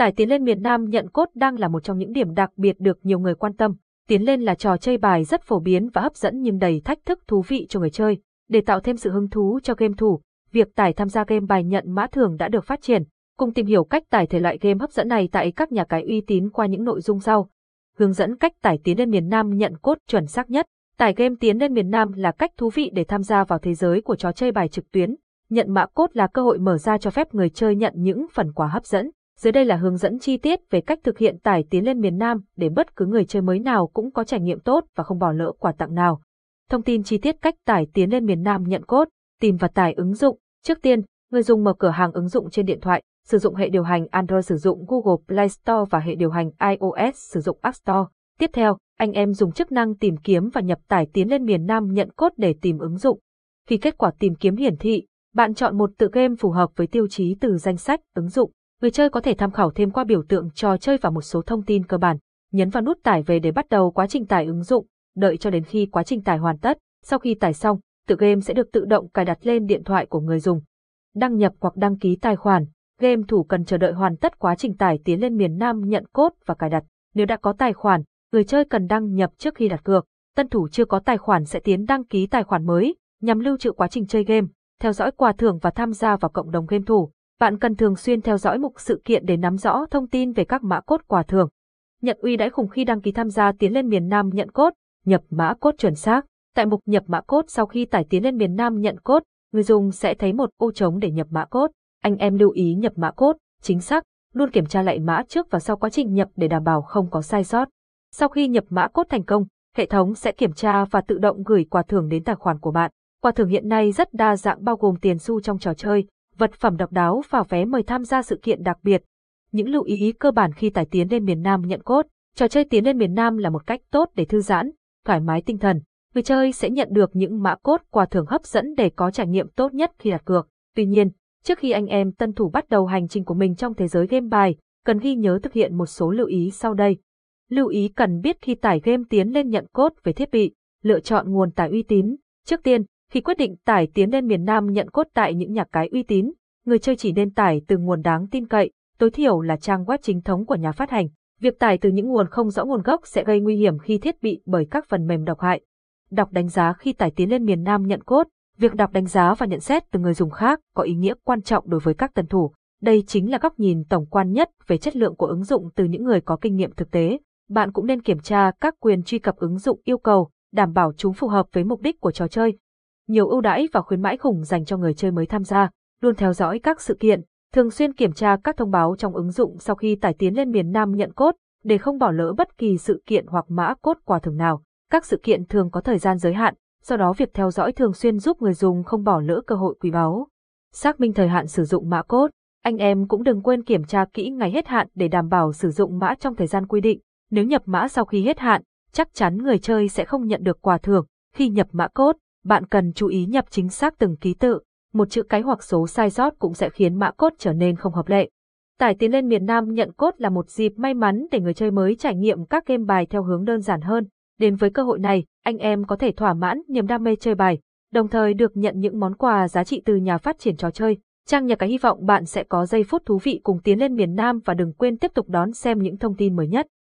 Tải tiến lên miền Nam nhận cốt đang là một trong những điểm đặc biệt được nhiều người quan tâm. Tiến lên là trò chơi bài rất phổ biến và hấp dẫn nhưng đầy thách thức thú vị cho người chơi. Để tạo thêm sự hứng thú cho game thủ, việc tải tham gia game bài nhận mã thưởng đã được phát triển. Cùng tìm hiểu cách tải thể loại game hấp dẫn này tại các nhà cái uy tín qua những nội dung sau. Hướng dẫn cách tải tiến lên miền Nam nhận cốt chuẩn xác nhất. Tải game tiến lên miền Nam là cách thú vị để tham gia vào thế giới của trò chơi bài trực tuyến. Nhận mã cốt là cơ hội mở ra cho phép người chơi nhận những phần quà hấp dẫn. Dưới đây là hướng dẫn chi tiết về cách thực hiện tải tiến lên miền Nam để bất cứ người chơi mới nào cũng có trải nghiệm tốt và không bỏ lỡ quà tặng nào. Thông tin chi tiết cách tải tiến lên miền Nam nhận cốt, tìm và tải ứng dụng. Trước tiên, người dùng mở cửa hàng ứng dụng trên điện thoại, sử dụng hệ điều hành Android sử dụng Google Play Store và hệ điều hành iOS sử dụng App Store. Tiếp theo, anh em dùng chức năng tìm kiếm và nhập tải tiến lên miền Nam nhận cốt để tìm ứng dụng. Khi kết quả tìm kiếm hiển thị, bạn chọn một tựa game phù hợp với tiêu chí từ danh sách ứng dụng. Người chơi có thể tham khảo thêm qua biểu tượng trò chơi và một số thông tin cơ bản. Nhấn vào nút tải về để bắt đầu quá trình tải ứng dụng, đợi cho đến khi quá trình tải hoàn tất. Sau khi tải xong, tự game sẽ được tự động cài đặt lên điện thoại của người dùng. Đăng nhập hoặc đăng ký tài khoản, game thủ cần chờ đợi hoàn tất quá trình tải tiến lên miền Nam nhận cốt và cài đặt. Nếu đã có tài khoản, người chơi cần đăng nhập trước khi đặt cược. Tân thủ chưa có tài khoản sẽ tiến đăng ký tài khoản mới, nhằm lưu trữ quá trình chơi game, theo dõi quà thưởng và tham gia vào cộng đồng game thủ. Bạn cần thường xuyên theo dõi mục sự kiện để nắm rõ thông tin về các mã cốt quà thưởng. Nhận uy đãi khủng khi đăng ký tham gia tiến lên miền Nam nhận cốt, nhập mã cốt chuẩn xác. Tại mục nhập mã cốt sau khi tải tiến lên miền Nam nhận cốt, người dùng sẽ thấy một ô trống để nhập mã cốt. Anh em lưu ý nhập mã cốt, chính xác, luôn kiểm tra lại mã trước và sau quá trình nhập để đảm bảo không có sai sót. Sau khi nhập mã cốt thành công, hệ thống sẽ kiểm tra và tự động gửi quà thưởng đến tài khoản của bạn. Quà thưởng hiện nay rất đa dạng bao gồm tiền xu trong trò chơi, vật phẩm độc đáo và vé mời tham gia sự kiện đặc biệt. Những lưu ý cơ bản khi tải tiến lên miền Nam nhận cốt, trò chơi tiến lên miền Nam là một cách tốt để thư giãn, thoải mái tinh thần. Người chơi sẽ nhận được những mã cốt quà thưởng hấp dẫn để có trải nghiệm tốt nhất khi đặt cược. Tuy nhiên, trước khi anh em tân thủ bắt đầu hành trình của mình trong thế giới game bài, cần ghi nhớ thực hiện một số lưu ý sau đây. Lưu ý cần biết khi tải game tiến lên nhận cốt về thiết bị, lựa chọn nguồn tải uy tín. Trước tiên, khi quyết định tải tiến lên miền Nam nhận cốt tại những nhà cái uy tín, người chơi chỉ nên tải từ nguồn đáng tin cậy, tối thiểu là trang web chính thống của nhà phát hành. Việc tải từ những nguồn không rõ nguồn gốc sẽ gây nguy hiểm khi thiết bị bởi các phần mềm độc hại. Đọc đánh giá khi tải tiến lên miền Nam nhận cốt, việc đọc đánh giá và nhận xét từ người dùng khác có ý nghĩa quan trọng đối với các tân thủ. Đây chính là góc nhìn tổng quan nhất về chất lượng của ứng dụng từ những người có kinh nghiệm thực tế. Bạn cũng nên kiểm tra các quyền truy cập ứng dụng yêu cầu, đảm bảo chúng phù hợp với mục đích của trò chơi, nhiều ưu đãi và khuyến mãi khủng dành cho người chơi mới tham gia, luôn theo dõi các sự kiện, thường xuyên kiểm tra các thông báo trong ứng dụng sau khi tải tiến lên miền Nam nhận cốt, để không bỏ lỡ bất kỳ sự kiện hoặc mã cốt quà thưởng nào. Các sự kiện thường có thời gian giới hạn, do đó việc theo dõi thường xuyên giúp người dùng không bỏ lỡ cơ hội quý báu. Xác minh thời hạn sử dụng mã cốt, anh em cũng đừng quên kiểm tra kỹ ngày hết hạn để đảm bảo sử dụng mã trong thời gian quy định. Nếu nhập mã sau khi hết hạn, chắc chắn người chơi sẽ không nhận được quà thưởng. Khi nhập mã cốt, bạn cần chú ý nhập chính xác từng ký tự, một chữ cái hoặc số sai sót cũng sẽ khiến mã cốt trở nên không hợp lệ. Tải tiến lên miền Nam nhận cốt là một dịp may mắn để người chơi mới trải nghiệm các game bài theo hướng đơn giản hơn. Đến với cơ hội này, anh em có thể thỏa mãn niềm đam mê chơi bài, đồng thời được nhận những món quà giá trị từ nhà phát triển trò chơi. Trang nhà cái hy vọng bạn sẽ có giây phút thú vị cùng tiến lên miền Nam và đừng quên tiếp tục đón xem những thông tin mới nhất.